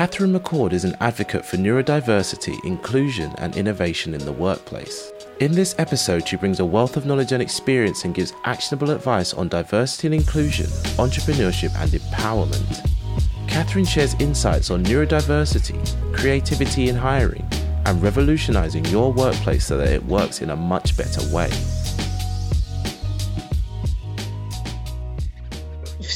Katherine McCord is an advocate for neurodiversity, inclusion, and innovation in the workplace. In this episode, she brings a wealth of knowledge and experience and gives actionable advice on diversity and inclusion, entrepreneurship, and empowerment. Katherine shares insights on neurodiversity, creativity in hiring, and revolutionizing your workplace so that it works in a much better way.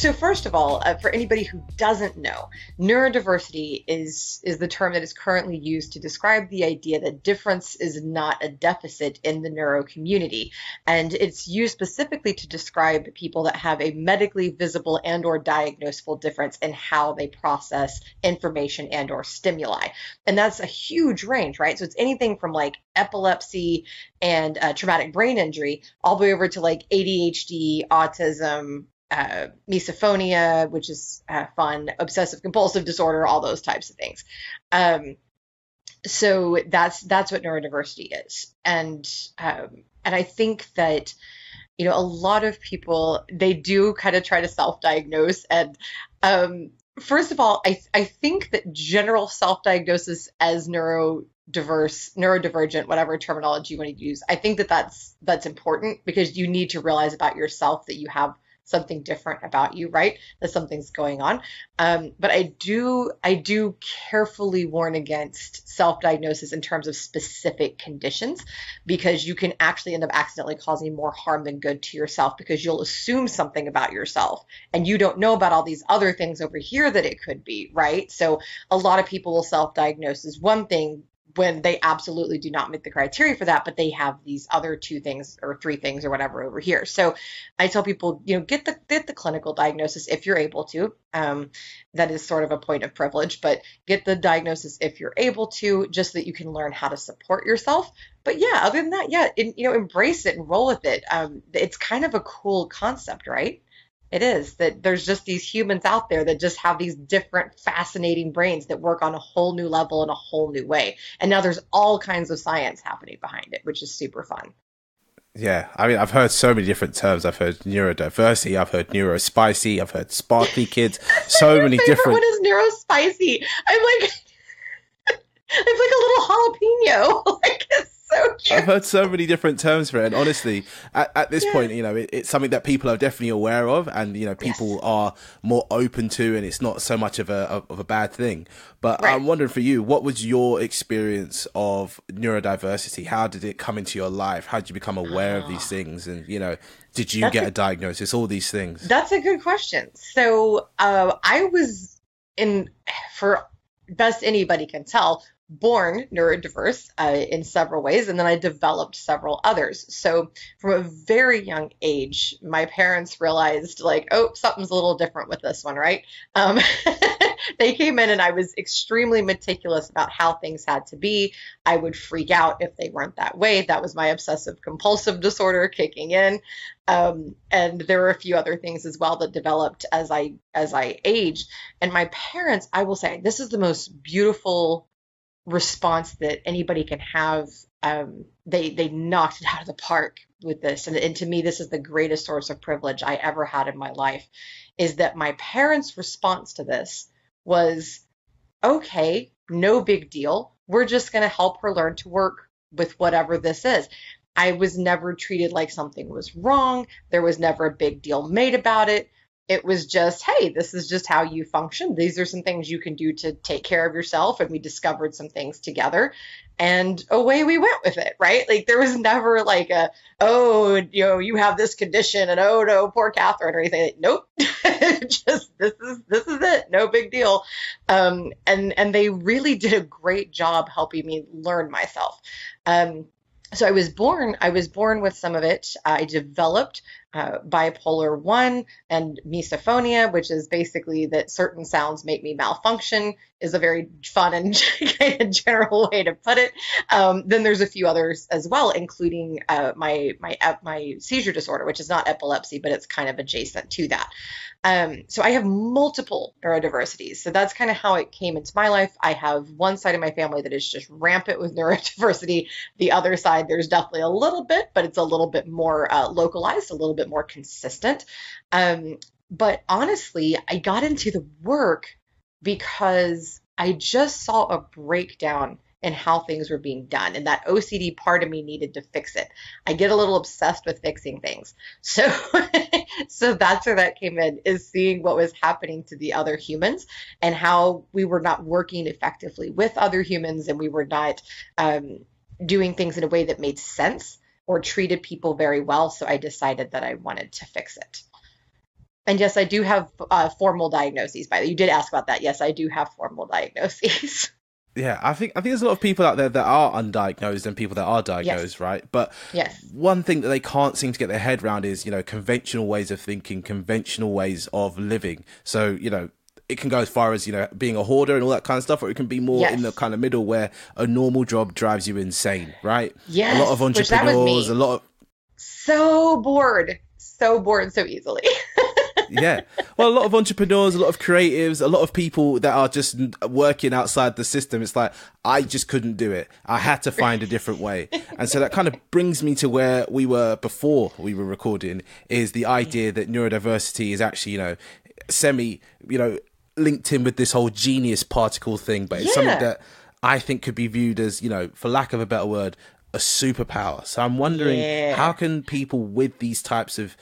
So first of all, uh, for anybody who doesn't know, neurodiversity is is the term that is currently used to describe the idea that difference is not a deficit in the neuro community, and it's used specifically to describe people that have a medically visible and or diagnosable difference in how they process information and or stimuli, and that's a huge range, right? So it's anything from like epilepsy and uh, traumatic brain injury all the way over to like ADHD, autism, uh, misophonia, which is uh, fun, obsessive compulsive disorder, all those types of things. Um, so that's that's what neurodiversity is, and um, and I think that you know a lot of people they do kind of try to self-diagnose, and um, first of all, I I think that general self-diagnosis as neuro diverse neurodivergent whatever terminology you want to use i think that that's that's important because you need to realize about yourself that you have something different about you, right? That something's going on. Um, but I do, I do carefully warn against self-diagnosis in terms of specific conditions, because you can actually end up accidentally causing more harm than good to yourself because you'll assume something about yourself and you don't know about all these other things over here that it could be, right? So a lot of people will self-diagnose as one thing when they absolutely do not meet the criteria for that, but they have these other two things or three things or whatever over here. So I tell people, you know, get the get the clinical diagnosis if you're able to. Um, that is sort of a point of privilege, but get the diagnosis if you're able to, just so that you can learn how to support yourself. But yeah, other than that, yeah, in, you know, embrace it and roll with it. Um, it's kind of a cool concept, right? It is that there's just these humans out there that just have these different fascinating brains that work on a whole new level in a whole new way and now there's all kinds of science happening behind it which is super fun yeah, I mean, I've heard so many different terms. I've heard neurodiversity, I've heard neurospicy, I've heard sparkly kids. so many different. What is neurospicy? I'm like, I'm like a little jalapeno. like, so cute. I've heard so many different terms for it, and honestly, at, at this yeah. point, you know, it, it's something that people are definitely aware of, and you know, people yes. are more open to, and it's not so much of a of a bad thing. But right. I'm wondering for you, what was your experience of neurodiversity? How did it come into your life? How did you become aware of these things? And you know, did you that's get a, a, diagnosis? All these things. That's a good question. So uh, I was in for best anybody can tell born neurodiverse uh, in several ways, and then I developed several others. So from a very young age, my parents realized, like, oh, something's a little different with this one, right? Um, they came in, and I was extremely meticulous about how things had to be. I would freak out if they weren't that way. That was my obsessive compulsive disorder kicking in. Um, and there were a few other things as well that developed as I as I aged. And my parents, I will say, this is the most beautiful response that anybody can have. Um, they they knocked it out of the park with this, and, and to me, this is the greatest source of privilege I ever had in my life. Is that my parents' response to this was, okay, no big deal. We're just going to help her learn to work with whatever this is. I was never treated like something was wrong. There was never a big deal made about it it was just, hey, this is just how you function. These are some things you can do to take care of yourself. And we discovered some things together and away we went with it, right? Like there was never like a, oh, you know, you have this condition and oh no, poor Katherine or anything. Like, nope. just this is this is it. No big deal. Um, and and they really did a great job helping me learn myself. Um, so I was born, I was born with some of it. I developed uh, bipolar 1 and misophonia, which is basically that certain sounds make me malfunction, is a very fun and kind of general way to put it. Um, then there's a few others as well, including uh, my my my seizure disorder, which is not epilepsy, but it's kind of adjacent to that. Um, so I have multiple neurodiversities. So that's kind of how it came into my life. I have one side of my family that is just rampant with neurodiversity. The other side, there's definitely a little bit, but it's a little bit more uh, localized, a little bit more consistent. Um, but honestly, I got into the work because I just saw a breakdown in how things were being done. And that OCD part of me needed to fix it. I get a little obsessed with fixing things. So so that's where that came in is seeing what was happening to the other humans and how we were not working effectively with other humans and we were not um, doing things in a way that made sense or treated people very well. So I decided that I wanted to fix it. And yes, I do have uh, formal diagnoses. By the way, you did ask about that. Yes, I do have formal diagnoses. Yeah, I think I think there's a lot of people out there that are undiagnosed and people that are diagnosed, yes. right? But yes. one thing that they can't seem to get their head around is, you know, conventional ways of thinking, conventional ways of living. So, you know, it can go as far as, you know, being a hoarder and all that kind of stuff, or it can be more yes. in the kind of middle where a normal job drives you insane, right? Yeah. A lot of entrepreneurs, a lot of so bored, so bored so easily. yeah. Well, a lot of entrepreneurs, a lot of creatives, a lot of people that are just working outside the system. It's like, I just couldn't do it. I had to find a different way. And so that kind of brings me to where we were before we were recording is the mm. idea that neurodiversity is actually, you know, semi, you know, linked in with this whole genius particle thing, but it's yeah. something that I think could be viewed as, you know, for lack of a better word, a superpower. So I'm wondering yeah. how can people with these types of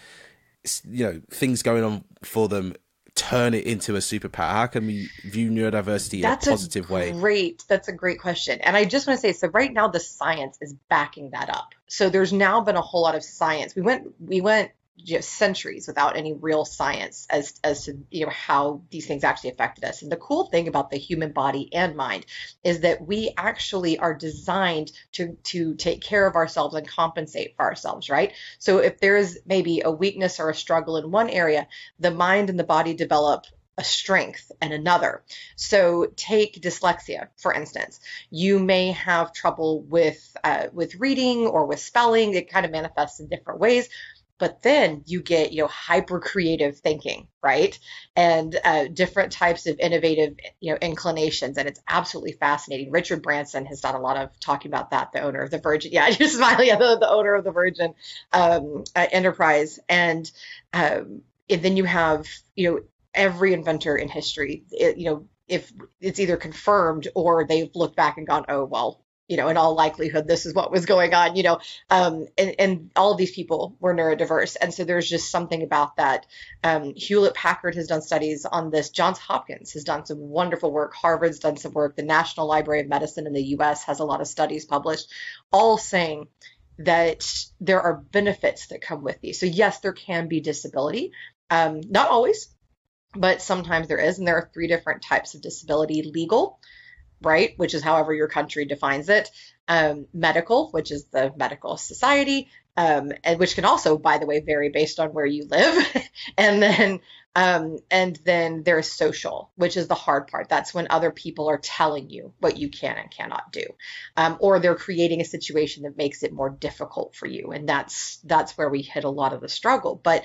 you know things going on for them turn it into a superpower? How can we view neurodiversity that's in a positive a way? Great, that's a great question. And I just want to say, so right now the science is backing that up. So there's now been a whole lot of science. We went we went just centuries without any real science as as to you know how these things actually affected us. And the cool thing about the human body and mind is that we actually are designed to to take care of ourselves and compensate for ourselves, right? So if there is maybe a weakness or a struggle in one area, the mind and the body develop a strength and another. So take dyslexia, for instance. You may have trouble with uh, with reading or with spelling. It kind of manifests in different ways but then you get you know hyper creative thinking right? And uh, different types of innovative you know inclinations and it's absolutely fascinating. Richard branson has done a lot of talking about that the owner of the virgin yeah you're smiling the, the owner of the virgin um, uh, enterprise. And, um, and then you have you know every inventor in history it, you know if it's either confirmed or they've looked back and gone oh well you know, in all likelihood, this is what was going on, you know, um, and, and all these people were neurodiverse. And so there's just something about that. Um, Hewlett Packard has done studies on this. Johns Hopkins has done some wonderful work. Harvard's done some work. The National Library of Medicine in the US has a lot of studies published, all saying that there are benefits that come with these. So, yes, there can be disability. Um, not always, but sometimes there is. And there are three different types of disability legal, right, which is however your country defines it, um, medical, which is the medical society, um, and which can also, by the way, vary based on where you live, and then um, and then there's social, which is the hard part. That's when other people are telling you what you can and cannot do, um, or they're creating a situation that makes it more difficult for you, and that's that's where we hit a lot of the struggle. But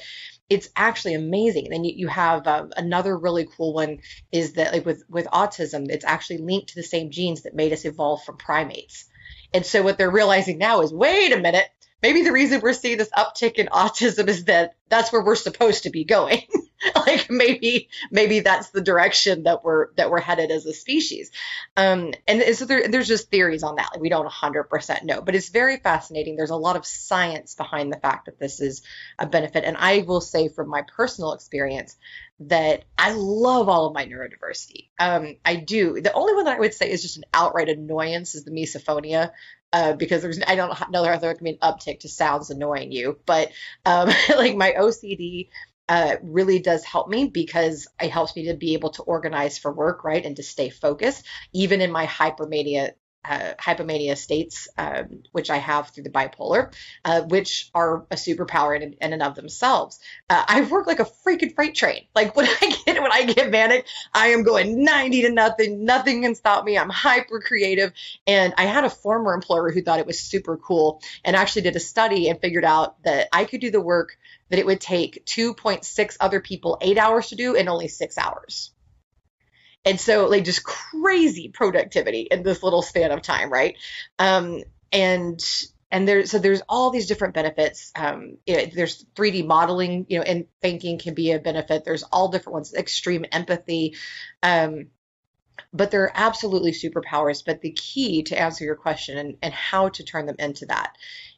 it's actually amazing. Then you, you have um, another really cool one is that like with with autism, it's actually linked to the same genes that made us evolve from primates. And so what they're realizing now is, wait a minute, maybe the reason we're seeing this uptick in autism is that that's where we're supposed to be going. like maybe maybe that's the direction that we're that we're headed as a species. Um, and so there, there's just theories on that. Like we don't 100% know, but it's very fascinating. There's a lot of science behind the fact that this is a benefit. And I will say from my personal experience that I love all of my neurodiversity. Um, I do. The only one that I would say is just an outright annoyance is the misophonia. Uh, because there's I don't know there can be an uptick to sounds annoying you, but um, like my OCD uh, really does help me because it helps me to be able to organize for work, right, and to stay focused, even in my hypermania. Uh, hypomania states, um, which I have through the bipolar, uh, which are a superpower in, in and of themselves. Uh, I work like a freaking freight train. Like when I get when I get manic, I am going 90 to nothing. Nothing can stop me. I'm hyper creative. And I had a former employer who thought it was super cool and actually did a study and figured out that I could do the work that it would take 2.6 other people eight hours to do in only six hours. And so, like, just crazy productivity in this little span of time, right? Um, and and there's so there's all these different benefits. Um, you know, there's 3D modeling, you know, and thinking can be a benefit. There's all different ones. Extreme empathy. Um, but they're absolutely superpowers. But the key to answer your question and, and how to turn them into that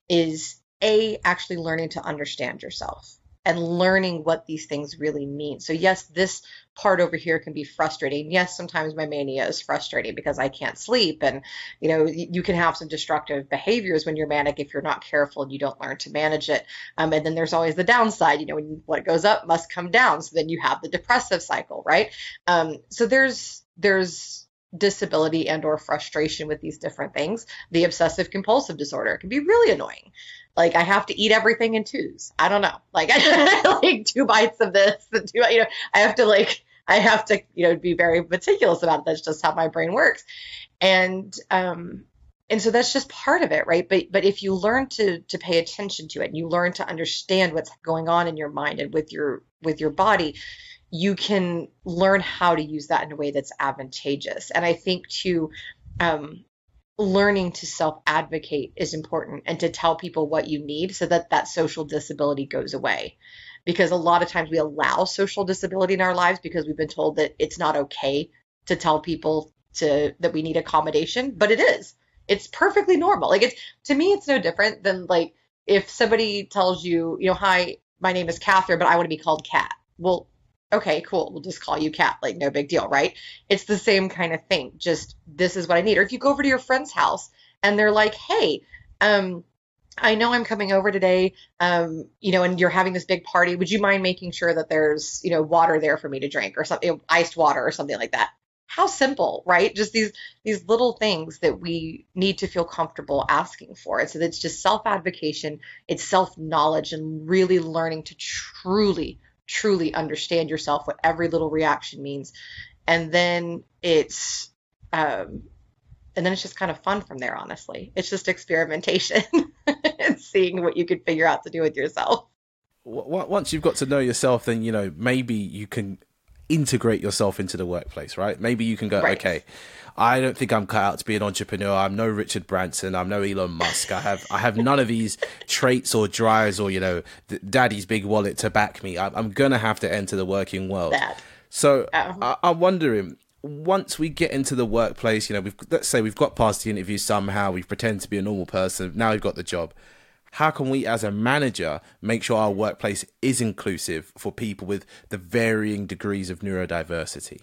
is A, actually learning to understand yourself and learning what these things really mean. So, yes, this part over here can be frustrating. Yes, sometimes my mania is frustrating because I can't sleep. And, you know, you can have some destructive behaviors when you're manic if you're not careful and you don't learn to manage it. Um, and then there's always the downside, you know, when what goes up must come down. So then you have the depressive cycle, right? Um, so there's, there's, disability and or frustration with these different things the obsessive compulsive disorder can be really annoying like I have to eat everything in twos. I don't know. Like I like two bites of this and two, you know, I have to like I have to, you know, be very meticulous about it. That's just how my brain works. And um and so that's just part of it, right? But but if you learn to to pay attention to it and you learn to understand what's going on in your mind and with your with your body, you can learn how to use that in a way that's advantageous. And I think to um, learning to self advocate is important and to tell people what you need so that that social disability goes away. Because a lot of times we allow social disability in our lives because we've been told that it's not okay to tell people to that we need accommodation but it is. It's perfectly normal. Like it's to me it's no different than like if somebody tells you you know hi my name is catherine but i want to be called cat. Well okay, cool, we'll just call you Cat, like no big deal, right? It's the same kind of thing. Just this is what I need. Or if you go over to your friend's house and they're like, hey, um, I know I'm coming over today, um, you know, and you're having this big party. Would you mind making sure that there's, you know, water there for me to drink or something, iced water or something like that? How simple, right? Just these these little things that we need to feel comfortable asking for. And so it's just self advocation, it's self knowledge, and really learning to truly truly understand yourself, what every little reaction means. And then it's, um, and then it's just kind of fun from there, honestly. It's just experimentation and seeing what you could figure out to do with yourself. Once you've got to know yourself, then, you know, maybe you can integrate yourself into the workplace, right? Maybe you can go, right. okay, I don't think I'm cut out to be an entrepreneur. I'm no Richard Branson. I'm no Elon Musk. I have I have none of these traits or drives or you know daddy's big wallet to back me. I'm, I'm gonna have to enter the working world. That. So oh. I, I'm wondering once we get into the workplace, you know, we've let's say we've got past the interview somehow, we've pretended to be a normal person, now we've got the job. How can we as a manager make sure our workplace is inclusive for people with the varying degrees of neurodiversity?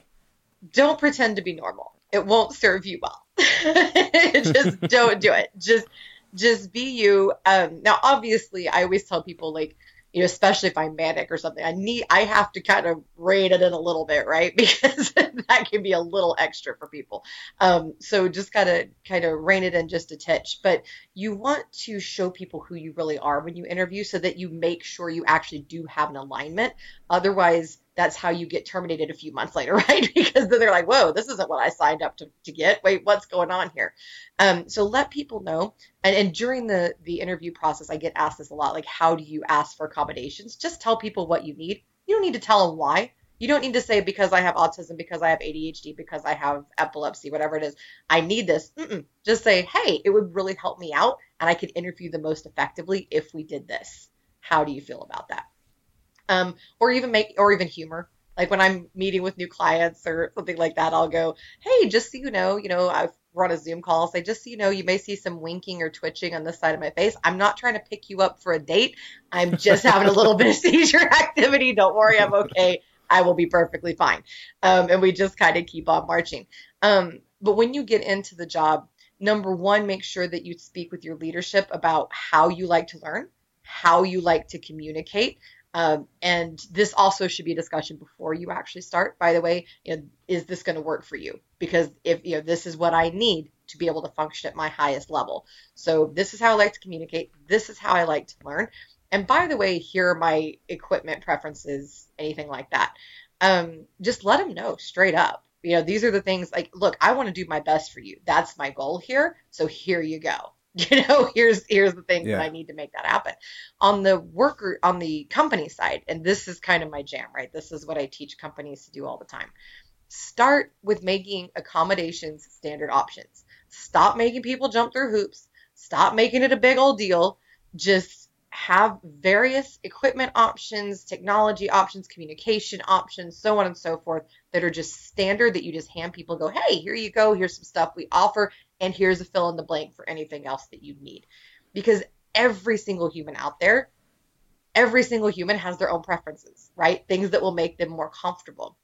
Don't pretend to be normal it won't serve you well. just don't do it. Just just be you. Um, now, obviously, I always tell people like, you know, especially if I'm manic or something, I need I have to kind of rein it in a little bit, right? Because that can be a little extra for people. Um, so just gotta kind of rein it in just a touch. But you want to show people who you really are when you interview, so that you make sure you actually do have an alignment. Otherwise that's how you get terminated a few months later, right? because then they're like, whoa, this isn't what I signed up to, to get. Wait, what's going on here? Um, so let people know. And, and during the, the interview process, I get asked this a lot, like, how do you ask for accommodations? Just tell people what you need. You don't need to tell them why. You don't need to say because I have autism, because I have ADHD, because I have epilepsy, whatever it is. I need this. Mm-mm. Just say, hey, it would really help me out, and I could interview the most effectively if we did this. How do you feel about that? Um, or even make or even humor. Like when I'm meeting with new clients or something like that, I'll go, "Hey, just so you know, you know, I've run a Zoom call. Say, just so you know, you may see some winking or twitching on this side of my face. I'm not trying to pick you up for a date. I'm just having a little bit of seizure activity. Don't worry, I'm okay. I will be perfectly fine. Um, and we just kind of keep on marching. Um, but when you get into the job, number one, make sure that you speak with your leadership about how you like to learn, how you like to communicate, um, and this also should be a discussion before you actually start. By the way, you know, is this going to work for you? Because if you know this is what I need to be able to function at my highest level. So this is how I like to communicate. This is how I like to learn. And by the way, here are my equipment preferences, anything like that. Um, just let them know straight up. You know, these are the things like, look, I want to do my best for you. That's my goal here. So here you go. you know here's here's the things yeah. that i need to make that happen. On the worker on the company side and this is kind of my jam right? This is what i teach companies to do all the time. Start with making accommodations standard options. Stop making people jump through hoops. Stop making it a big old deal. Just have various equipment options, technology options, communication options, so on and so forth that are just standard that you just hand people go, hey, here you go, here's some stuff we offer, and here's a fill in the blank for anything else that you need. Because every single human out there, every single human has their own preferences, right? Things that will make them more comfortable.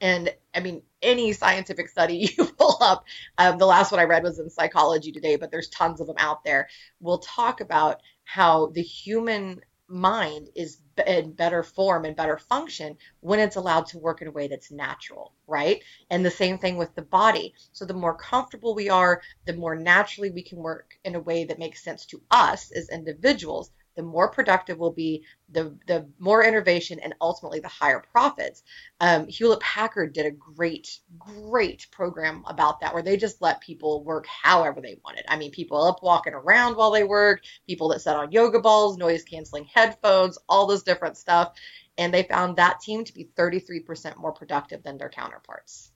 And I mean, any scientific study you pull up, um, the last one I read was in Psychology Today, but there's tons of them out there, will talk about how the human mind is in better form and better function when it's allowed to work in a way that's natural, right? And the same thing with the body. So the more comfortable we are, the more naturally we can work in a way that makes sense to us as individuals, the more productive we'll be, the the more innovation, and ultimately the higher profits. Um, Hewlett Packard did a great, great program about that, where they just let people work however they wanted. I mean, people up walking around while they work, people that sat on yoga balls, noise canceling headphones, all this different stuff, and they found that team to be 33% more productive than their counterparts.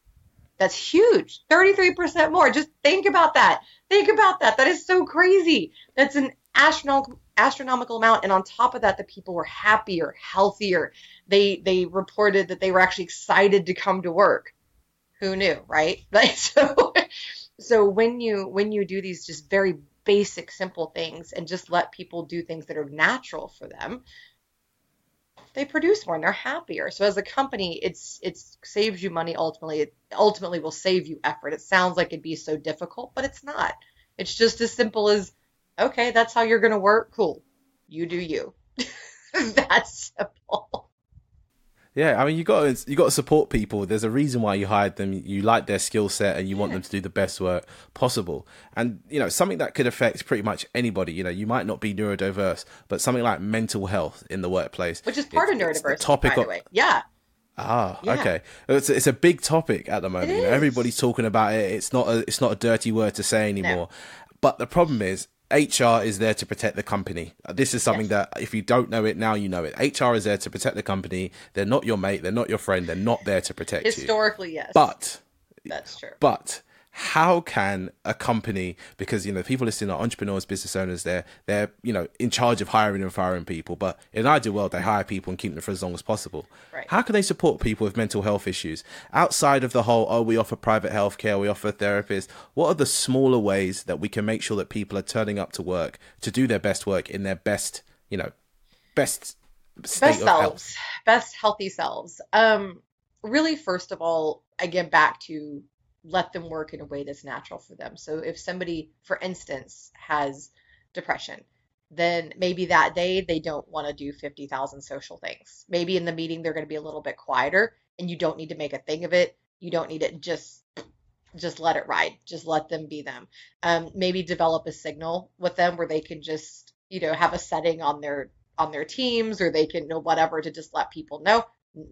That's huge. 33% more. Just think about that. Think about that. That is so crazy. That's an astronomical astronomical amount and on top of that the people were happier healthier. They they reported that they were actually excited to come to work. Who knew right? Like so so when you when you do these just very basic simple things and just let people do things that are natural for them they produce more and they're happier. So as a company it's it saves you money ultimately. It ultimately will save you effort. It sounds like it'd be so difficult but it's not. It's just as simple as okay, that's how you're going to work. Cool. You do you. that's simple. Yeah, I mean, you got to, you got to support people. There's a reason why you hired them. You like their skill set, and you want them to do the best work possible. And you know, something that could affect pretty much anybody. You know, you might not be neurodiverse, but something like mental health in the workplace, which is part of neurodiversity, topic of, Yeah. Ah, yeah. okay. It's it's a big topic at the moment. You know, everybody's talking about it. It's not a it's not a dirty word to say anymore. No. But the problem is, HR is there to protect the company. This is something yes. that if you don't know it now, you know it. HR is there to protect the company. They're not your mate. They're not your friend. They're not there to protect Historically, you. Historically, yes. But that's true. But how can a company because you know people listening are entrepreneurs business owners they're they're you know in charge of hiring and firing people but in an ideal world they hire people and keep them for as long as possible right. how can they support people with mental health issues outside of the whole oh we offer private healthcare we offer therapists what are the smaller ways that we can make sure that people are turning up to work to do their best work in their best you know best best selves health? best healthy selves um really first of all I get back to let them work in a way that's natural for them. So if somebody, for instance, has depression, then maybe that day they don't want to do 50,000 social things. Maybe in the meeting they're going to be a little bit quieter and you don't need to make a thing of it. You don't need it just just let it ride. Just let them be them. Um, maybe develop a signal with them where they can just, you know, have a setting on their on their teams or they can know whatever to just let people know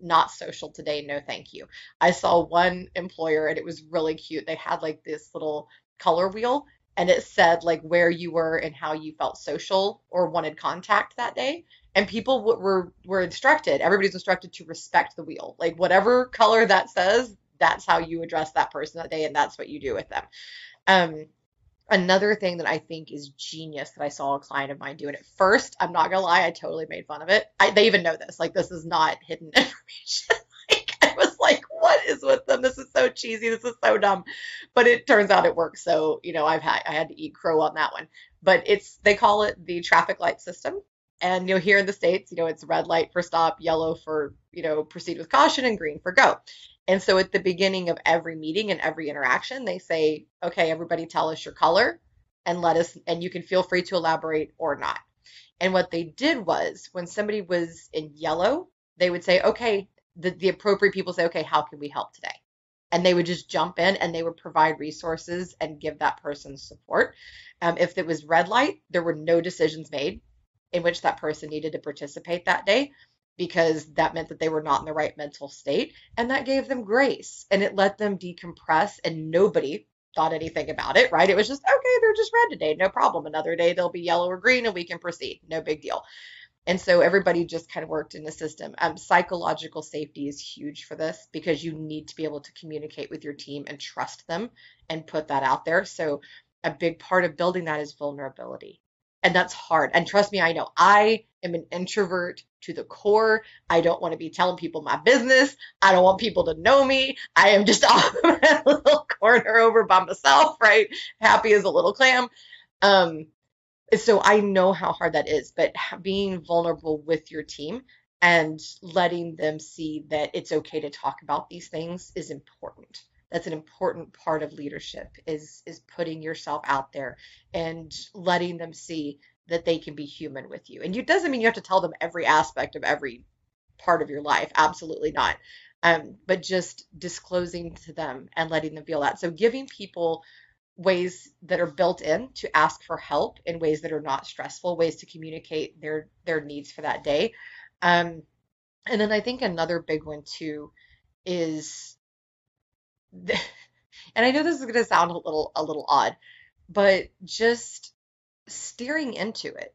not social today no thank you. I saw one employer and it was really cute. They had like this little color wheel and it said like where you were and how you felt social or wanted contact that day. And people w- were were instructed everybody's instructed to respect the wheel. Like whatever color that says that's how you address that person that day and that's what you do with them. Um Another thing that I think is genius that I saw a client of mine do, and at first, I'm not gonna lie, I totally made fun of it. I, they even know this. Like, this is not hidden information. like, I was like, what is with them? This is so cheesy. This is so dumb. But it turns out it works. So, you know, I've had I had to eat crow on that one. But it's they call it the traffic light system. And you know, here in the States, you know, it's red light for stop, yellow for, you know, proceed with caution, and green for go. And so at the beginning of every meeting and every interaction, they say, okay, everybody tell us your color and let us, and you can feel free to elaborate or not. And what they did was when somebody was in yellow, they would say, okay, the, the appropriate people say, okay, how can we help today? And they would just jump in and they would provide resources and give that person support. Um, if it was red light, there were no decisions made in which that person needed to participate that day because that meant that they were not in the right mental state. And that gave them grace and it let them decompress, and nobody thought anything about it, right? It was just, okay, they're just red today, no problem. Another day they'll be yellow or green and we can proceed, no big deal. And so everybody just kind of worked in the system. Um, psychological safety is huge for this because you need to be able to communicate with your team and trust them and put that out there. So a big part of building that is vulnerability And that's hard. And trust me, I know I am an introvert to the core. I don't want to be telling people my business. I don't want people to know me. I am just off in a little corner over by myself, right? Happy as a little clam. Um, so I know how hard that is, but being vulnerable with your team and letting them see that it's okay to talk about these things is important that's an important part of leadership is is putting yourself out there and letting them see that they can be human with you. And it doesn't mean you have to tell them every aspect of every part of your life absolutely not. Um, but just disclosing to them and letting them feel that. So giving people ways that are built in to ask for help in ways that are not stressful ways to communicate their their needs for that day. Um, and then I think another big one too is, and I know this is going to sound a little a little odd, but just steering into it.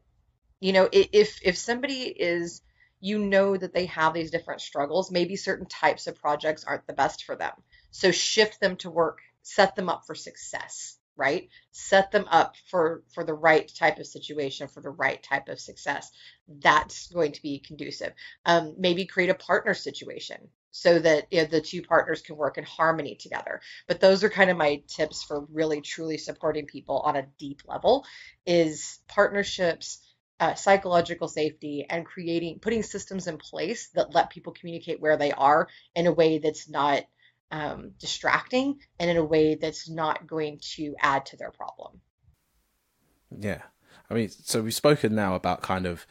You know, if if somebody is you know that they have these different struggles, maybe certain types of projects aren't the best for them. So shift them to work, set them up for success right set them up for for the right type of situation for the right type of success that's going to be conducive um, maybe create a partner situation so that you know, the two partners can work in harmony together but those are kind of my tips for really truly supporting people on a deep level is partnerships uh, psychological safety and creating putting systems in place that let people communicate where they are in a way that's not um, distracting and in a way that's not going to add to their problem. Yeah. I mean, so we've spoken now about kind of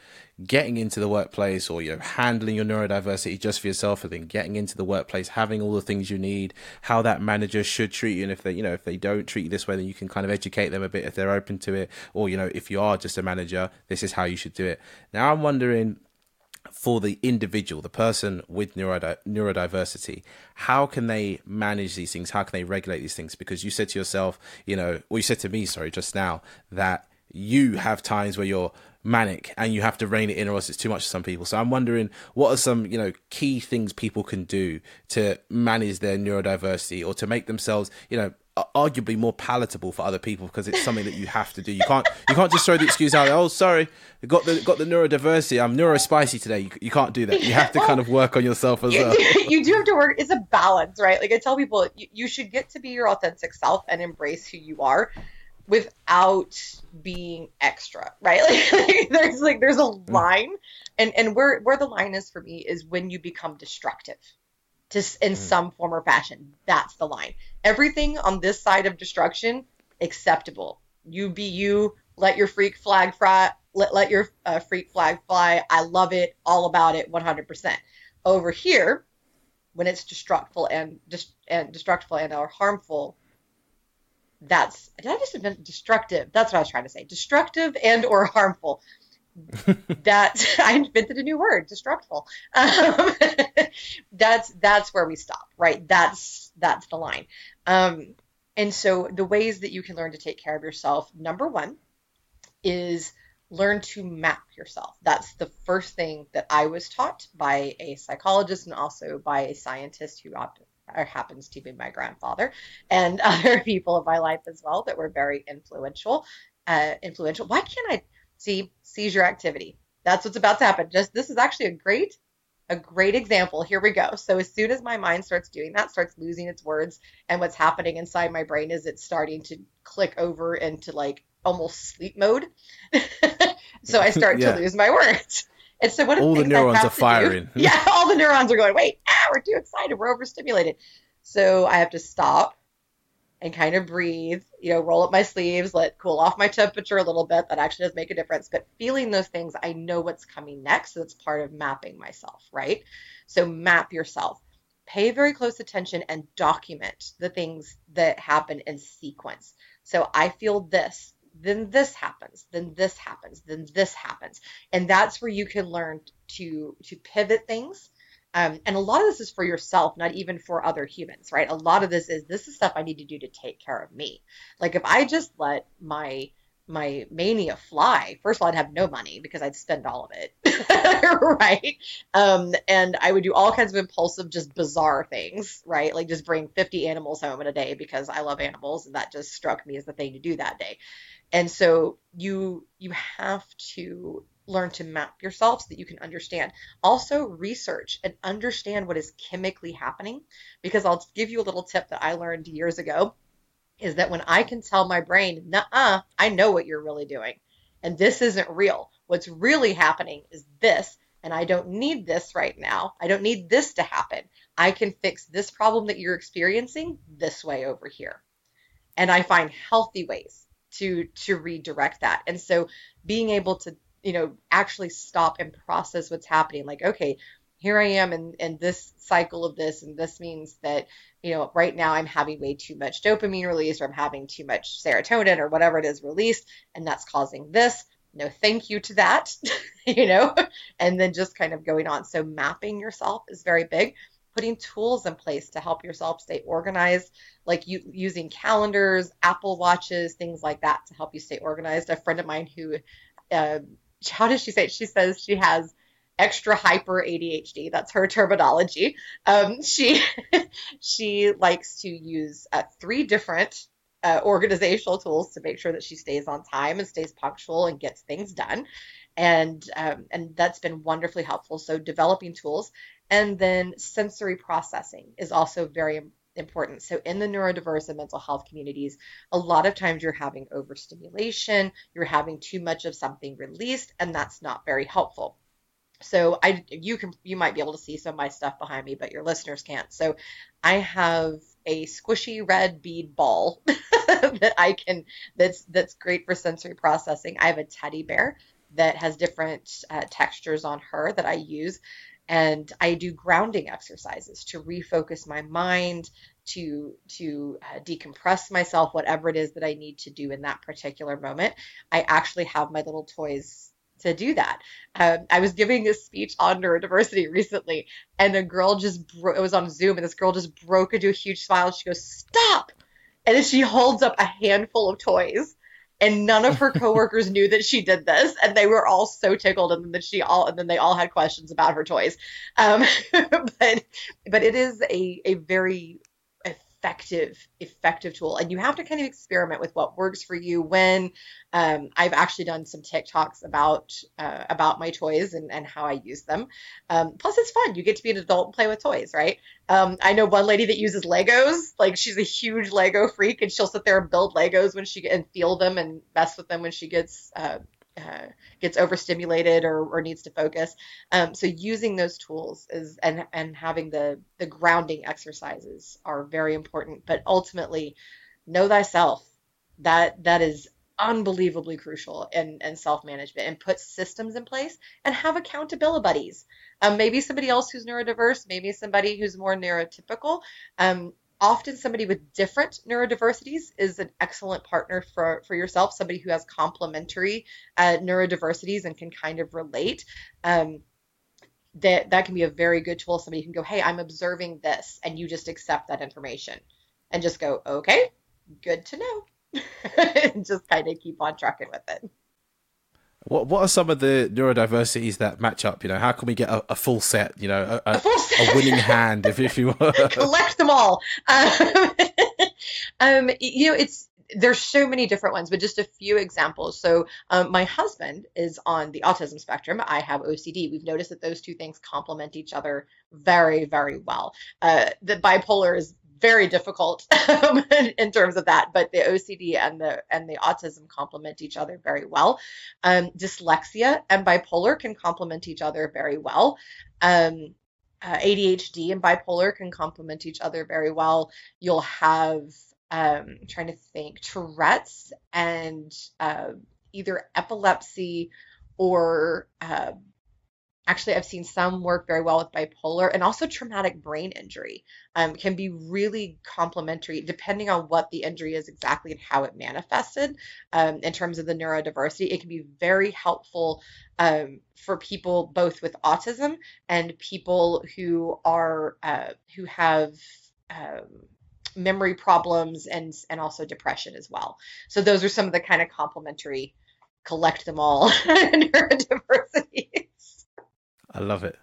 getting into the workplace or, you know, handling your neurodiversity just for yourself and then getting into the workplace, having all the things you need, how that manager should treat you. And if they, you know, if they don't treat you this way, then you can kind of educate them a bit if they're open to it. Or, you know, if you are just a manager, this is how you should do it. Now, I'm wondering for the individual, the person with neurodi- neurodiversity, how can they manage these things? How can they regulate these things? Because you said to yourself, you know, or you said to me, sorry, just now, that you have times where you're manic and you have to rein it in or else it's too much for some people. So I'm wondering what are some, you know, key things people can do to manage their neurodiversity or to make themselves, you know, arguably more palatable for other people because it's something that you have to do. You can't you can't just throw the excuse out. Oh, sorry, got the got the neurodiversity. I'm neurospicy today. You, you can't do that. You have to kind of work on yourself as you well. You do have to work. It's a balance, right? Like I tell people, you, you should get to be your authentic self and embrace who you are without being extra, right? Like, like there's like there's a mm. line, and and where where the line is for me is when you become destructive to in mm. some form or fashion. That's the line. Everything on this side of destruction acceptable. You be you. Let your freak flag fly. Let, let your uh, freak flag fly. I love it. All about it. 100%. Over here, when it's destructful and dis- and destructive and or harmful, that's did I just invent destructive? That's what I was trying to say. Destructive and or harmful. that I invented a new word, destructful. Um, that's that's where we stop, right? That's that's the line. Um, and so the ways that you can learn to take care of yourself, number one, is learn to map yourself. That's the first thing that I was taught by a psychologist and also by a scientist who happens to be my grandfather and other people in my life as well that were very influential. Uh, influential. Why can't I see seizure activity? That's what's about to happen. Just this is actually a great a great example. Here we go. So as soon as my mind starts doing that, starts losing its words, and what's happening inside my brain is it's starting to click over into like almost sleep mode. so I start yeah. to lose my words. And so what all the neurons are firing. Do, yeah, all the neurons are going. Wait, ah, we're too excited. We're overstimulated. So I have to stop and kind of breathe. You know, roll up my sleeves, let cool off my temperature a little bit. That actually does make a difference. But feeling those things, I know what's coming next. So that's part of mapping myself, right? So map yourself. Pay very close attention and document the things that happen in sequence. So I feel this then this happens then this happens then this happens and that's where you can learn to to pivot things um, and a lot of this is for yourself not even for other humans right a lot of this is this is stuff i need to do to take care of me like if i just let my my mania fly, first of all, I'd have no money because I'd spend all of it. right. Um, and I would do all kinds of impulsive, just bizarre things, right? Like just bring 50 animals home in a day because I love animals and that just struck me as the thing to do that day. And so you you have to learn to map yourself so that you can understand. Also research and understand what is chemically happening because I'll give you a little tip that I learned years ago is that when I can tell my brain, nah, I know what you're really doing. And this isn't real. What's really happening is this, and I don't need this right now. I don't need this to happen. I can fix this problem that you're experiencing this way over here. And I find healthy ways to to redirect that. And so being able to, you know, actually stop and process what's happening, like, okay, here I am in, in this cycle of this, and this means that, you know, right now I'm having way too much dopamine released, or I'm having too much serotonin, or whatever it is released, and that's causing this. No, thank you to that, you know, and then just kind of going on. So, mapping yourself is very big. Putting tools in place to help yourself stay organized, like you using calendars, Apple watches, things like that to help you stay organized. A friend of mine who, uh, how does she say it? She says she has extra hyper ADHD. That's her terminology. Um, she she likes to use uh, three different uh, organizational tools to make sure that she stays on time and stays punctual and gets things done. And um, and that's been wonderfully helpful. So developing tools and then sensory processing is also very important. So in the neurodiverse and mental health communities, a lot of times you're having overstimulation, you're having too much of something released, and that's not very helpful so I you can you might be able to see some of my stuff behind me, but your listeners can't. So I have a squishy red bead ball that I can that's that's great for sensory processing. I have a teddy bear that has different uh, textures on her that I use, and I do grounding exercises to refocus my mind, to to uh, decompress myself, whatever it is that I need to do in that particular moment. I actually have my little toys to do that. Um, I was giving a speech on neurodiversity recently, and a girl just bro- it was on Zoom, and this girl just broke into a huge smile. And She goes, "Stop!" And then she holds up a handful of toys, and none of her coworkers knew that she did this, and they were all so tickled. And then she all, and then they all had questions about her toys. Um, but but it is a a very effective effective tool. And you have to kind of experiment with what works for you. When um, i've actually done some tiktoks about uh, about my toys and, and how i use them. Um, plus it's fun. You get to be an adult and play with toys right? Um, i know one lady that uses legos. Like she's a huge lego freak and she'll sit there and build legos when she and feel them and mess with them when she gets uh, uh, gets overstimulated or, or needs to focus. Um, so using those tools is and and having the the grounding exercises are very important. But ultimately, know thyself. That that is unbelievably crucial in, in self management and put systems in place and have accountability buddies. Um, maybe somebody else who's neurodiverse, maybe somebody who's more neurotypical. Um, often somebody with different neurodiversities is an excellent partner for, for yourself, somebody who has complementary uh, neurodiversities and can kind of relate. Um, that, that can be a very good tool. Somebody can go, hey, I'm observing this, and you just accept that information and just go, okay, good to know. and just kind of keep on trucking with it. What What are some of the neurodiversities that match up? You know, how can we get a, a full set? You know, a, a, a winning hand, if if you collect them all. Um, um, you know, it's there's so many different ones, but just a few examples. So, um, my husband is on the autism spectrum. I have OCD. We've noticed that those two things complement each other very, very well. Uh, the bipolar is very difficult um, in terms of that. But the OCD and the and the autism complement each other very well. Um, dyslexia and bipolar can complement each other very well. Um, uh, ADHD and bipolar can complement each other very well. You'll have um, trying to think Tourette's and uh, either epilepsy or uh, actually i've seen some work very well with bipolar and also traumatic brain injury um, can be really complementary depending on what the injury is exactly and how it manifested um, in terms of the neurodiversity it can be very helpful um, for people both with autism and people who are uh, who have um, memory problems and and also depression as well. So those are some of the kind of complementary collect them all neurodiversities. I love it.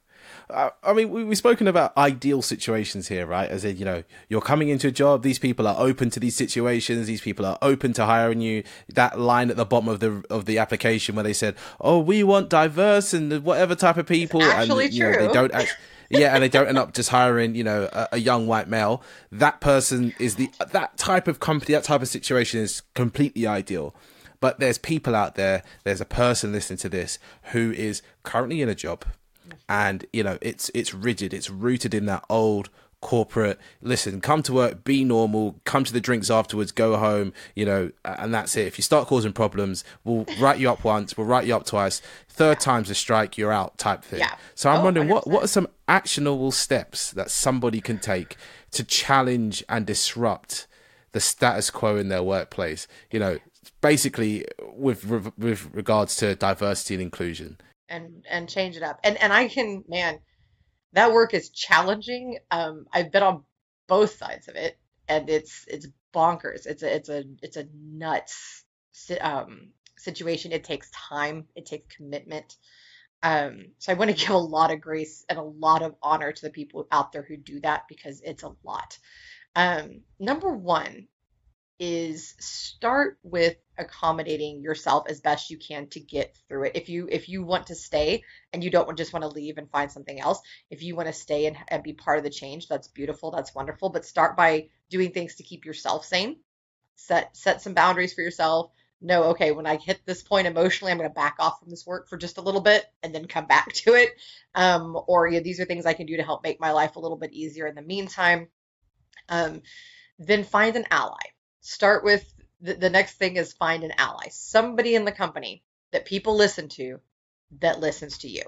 Uh, I mean, we, we've spoken about ideal situations here, right? As in, you know, you're coming into a job. These people are open to these situations. These people are open to hiring you. That line at the bottom of the of the application where they said, "Oh, we want diverse and whatever type of people," and you know, true. they don't actually. yeah, and they don't end up just hiring, you know, a, a, young white male. That person is the that type of company, that type of situation is completely ideal. But there's people out there. There's a person listening to this who is currently in a job and you know it's it's rigid. It's rooted in that old corporate listen come to work be normal come to the drinks afterwards go home you know and that's it. If you start causing problems we'll write you up once we'll write you up twice. Third time's a strike you're out type thing. Yeah. so i'm oh, wondering 100%. what what are some actionable steps that somebody can take to challenge and disrupt the status quo in their workplace? You know basically with with regards to diversity and inclusion and and change it up. And and I can man, that work is challenging. Um, I've been on both sides of it, and it's it's bonkers. It's a it's a it's a nuts um, situation. It takes time. It takes commitment. Um, so I want to give a lot of grace and a lot of honor to the people out there who do that because it's a lot. Um, number one is start with accommodating yourself as best you can to get through it. If you if you want to stay and you don't just want to leave and find something else, if you want to stay and, and be part of the change, that's beautiful, that's wonderful. But start by doing things to keep yourself sane. Set set some boundaries for yourself. Know, okay, when I hit this point emotionally, I'm going to back off from this work for just a little bit and then come back to it. Um, or yeah, these are things I can do to help make my life a little bit easier in the meantime. Um, then find an ally start with the, the next thing is find an ally, somebody in the company that people listen to that listens to you.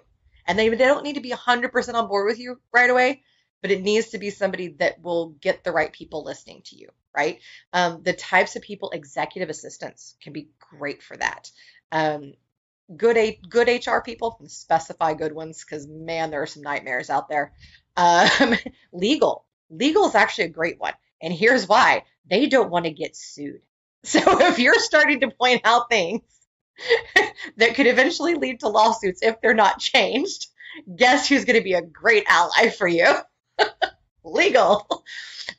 And they, they don't need to be 100% on board with you right away, but it needs to be somebody that will get the right people listening to you, right? Um, the types of people, executive assistants can be great for that. Um, good a good HR people, specify good ones because man, there are some nightmares out there. Um, legal, legal is actually a great one, and here's why: they don't want to get sued. So if you're starting to point out things that could eventually lead to lawsuits if they're not changed, guess who's going to be a great ally for you? legal.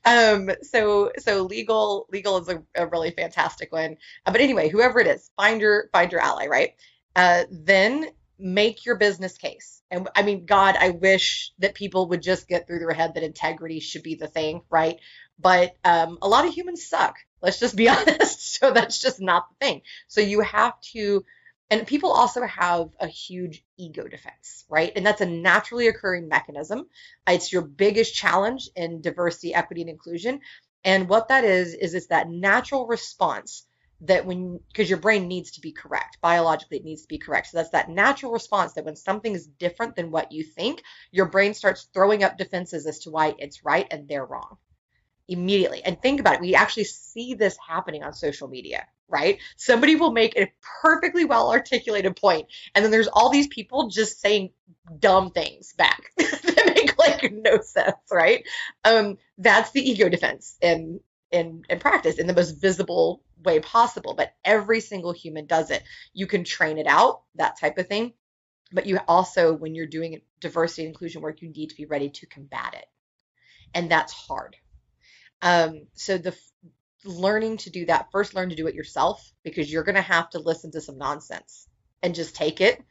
Um, so so legal legal is a, a really fantastic one. Uh, but anyway, whoever it is, find your find your ally, right? Uh, then make your business case. And I mean, God, I wish that people would just get through their head that integrity should be the thing, right? But um, a lot of humans suck. Let's just be honest. So that's just not the thing. So you have to, and people also have a huge ego defense, right? And that's a naturally occurring mechanism. It's your biggest challenge in diversity, equity, and inclusion. And what that is, is it's that natural response that when because your brain needs to be correct biologically it needs to be correct so that's that natural response that when something is different than what you think your brain starts throwing up defenses as to why it's right and they're wrong immediately. And think about it, we actually see this happening on social media, right? Somebody will make a perfectly well articulated point, and then there's all these people just saying dumb things back that make like no sense, right? Um, that's the ego defense in in in practice in the most visible way possible. But every single human does it. You can train it out, that type of thing. But you also, when you're doing diversity and inclusion work, you need to be ready to combat it. And that's hard um, so the learning to do that first learn to do it yourself because you're going to have to listen to some nonsense and just take it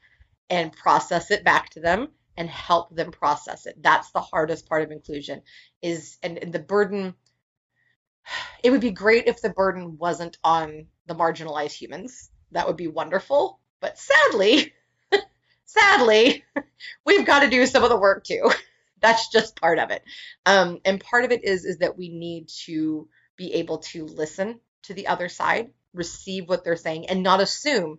and process it back to them and help them process it. That's the hardest part of inclusion is and, and the burden it would be great if the burden wasn't on the marginalized humans. That would be wonderful but sadly sadly we've got to do some of the work too that's just part of it. Um, and part of it is is that we need to be able to listen to the other side, receive what they're saying, and not assume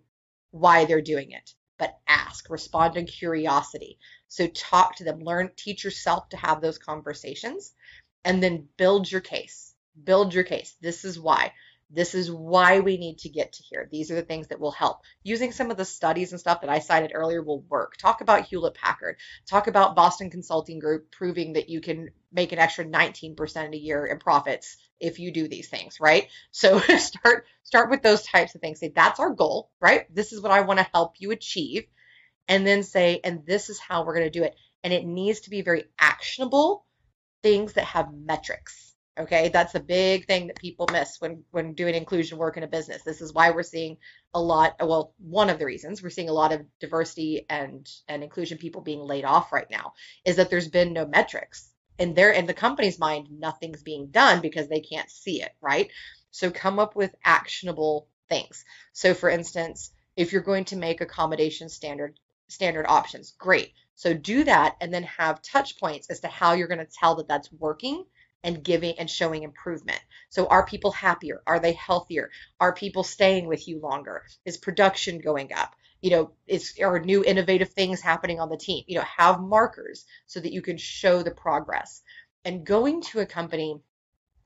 why they're doing it, but ask, respond in curiosity. So talk to them, learn, teach yourself to have those conversations, and then build your case. Build your case. This is why. This is why we need to get to here. These are the things that will help. Using some of the studies and stuff that I cited earlier will work. Talk about Hewlett Packard. Talk about Boston Consulting Group proving that you can make an extra 19% a year in profits if you do these things, right? So start start with those types of things. Say that's our goal, right? This is what I want to help you achieve. And then say, and this is how we're going to do it. And it needs to be very actionable things that have metrics. Okay, that's a big thing that people miss when when doing inclusion work in a business. This is why we're seeing a lot. Well, one of the reasons we're seeing a lot of diversity and and inclusion people being laid off right now is that there's been no metrics in their in the company's mind. Nothing's being done because they can't see it. Right. So come up with actionable things. So for instance, if you're going to make accommodation standard standard options, great. So do that and then have touch points as to how you're going to tell that that's working and giving and showing improvement. So are people happier? Are they healthier? Are people staying with you longer? Is production going up? You know, is are new innovative things happening on the team? You know, have markers so that you can show the progress. And going to a company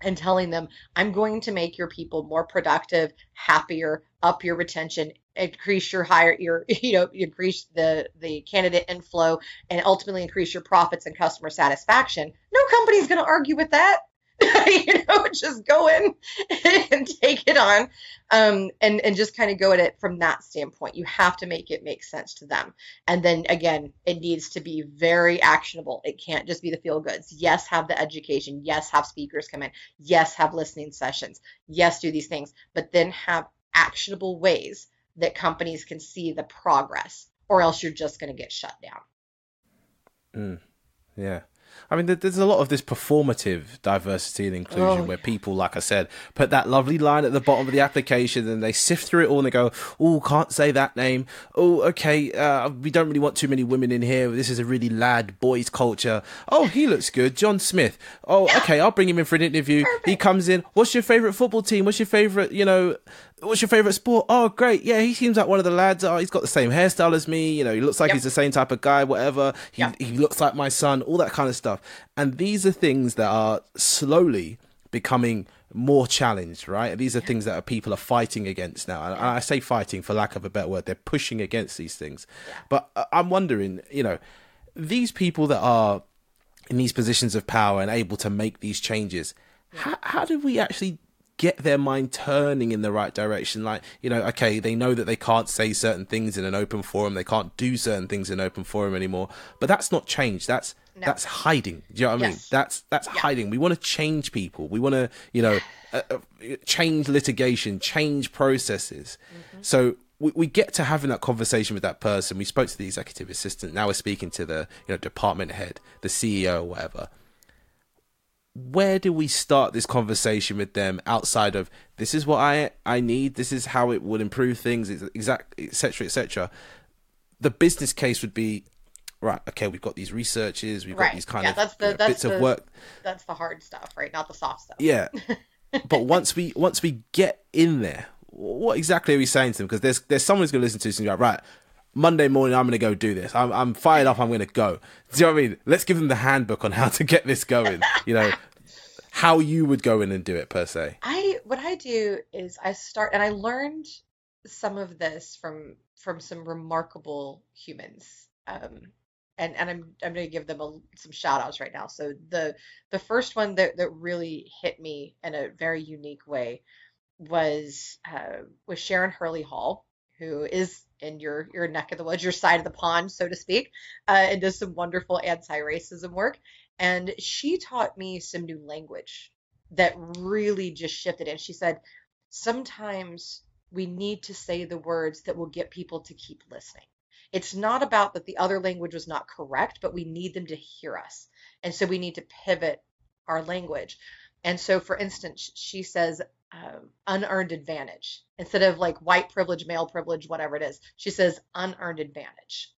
and telling them, I'm going to make your people more productive, happier, up your retention, increase your higher your you know increase the the candidate inflow and ultimately increase your profits and customer satisfaction. No company's going to argue with that. You know just go in and take it on um, and and just kind of go at it from that standpoint. You have to make it make sense to them. And then again it needs to be very actionable. It can't just be the feel goods. Yes have the education. Yes have speakers come in. Yes have listening sessions. Yes do these things. But then have actionable ways that companies can see the progress, or else you're just going to get shut down. Mm, yeah. I mean, there's a lot of this performative diversity and inclusion oh, where people, like I said, put that lovely line at the bottom of the application and they sift through it all and they go, oh, can't say that name. Oh, okay, uh, we don't really want too many women in here. This is a really lad boys culture. Oh, he looks good. John Smith. Oh, okay, I'll bring him in for an interview. Perfect. He comes in. What's your favorite football team? What's your favorite, you know, what's your favorite sport? Oh, great. Yeah, he seems like one of the lads. Oh, he's got the same hairstyle as me. You know, he looks like yep. he's the same type of guy, whatever. He, yep. he looks like my son, all that kind of stuff. And these are things that are slowly becoming more challenged, right? These are things that are, people are fighting against now. And I say fighting for lack of a better word. They're pushing against these things. But uh, I'm wondering, you know, these people that are in these positions of power and able to make these changes, how, how do we actually get their mind turning in the right direction. Like, you know, okay, they know that they can't say certain things in an open forum, they can't do certain things in open forum anymore. But that's not change. That's no. that's hiding. Do you know what. I mean? That's that's yeah. hiding. We want to change people. We want to, you know, uh, uh, change litigation, change processes. Mm-hmm. So we, we get to having that conversation with that person. We spoke to the executive assistant. Now we're speaking to the you know department head, the CEO, or whatever where do we start this conversation with them outside of this is what I I need, this is how it would improve things, exact etc. etc. The business case would be right. Okay, we've got these researches, we've right. got these kind yeah, of that's the, you know, that's bits the, of work. That's the hard stuff, right? Not the soft stuff. Yeah, but once we once we get in there, what exactly are we saying to them? Because there's there's someone who's going to listen to this and go, right, Monday morning, I'm going to go do this. I'm, I'm fired up. I'm going to go. Do you know what I mean? Let's give them the handbook on how to get this going. You know, how you would go in and do it per se. I what I do is I start and I learned some of this from from some remarkable humans. Um, and and I'm I'm going to give them a, some shout outs right now. So the the first one that that really hit me in a very unique way was uh, was Sharon Hurley Hall, who is in your your neck of the woods, your side of the pond, so to speak, uh, and does some wonderful anti-racism work. And she taught me some new language that really just shifted. And she said, sometimes we need to say the words that will get people to keep listening. It's not about that the other language was not correct, but we need them to hear us. And so we need to pivot our language. And so, for instance, she says um, unearned advantage instead of like white privilege, male privilege, whatever it is. She says unearned advantage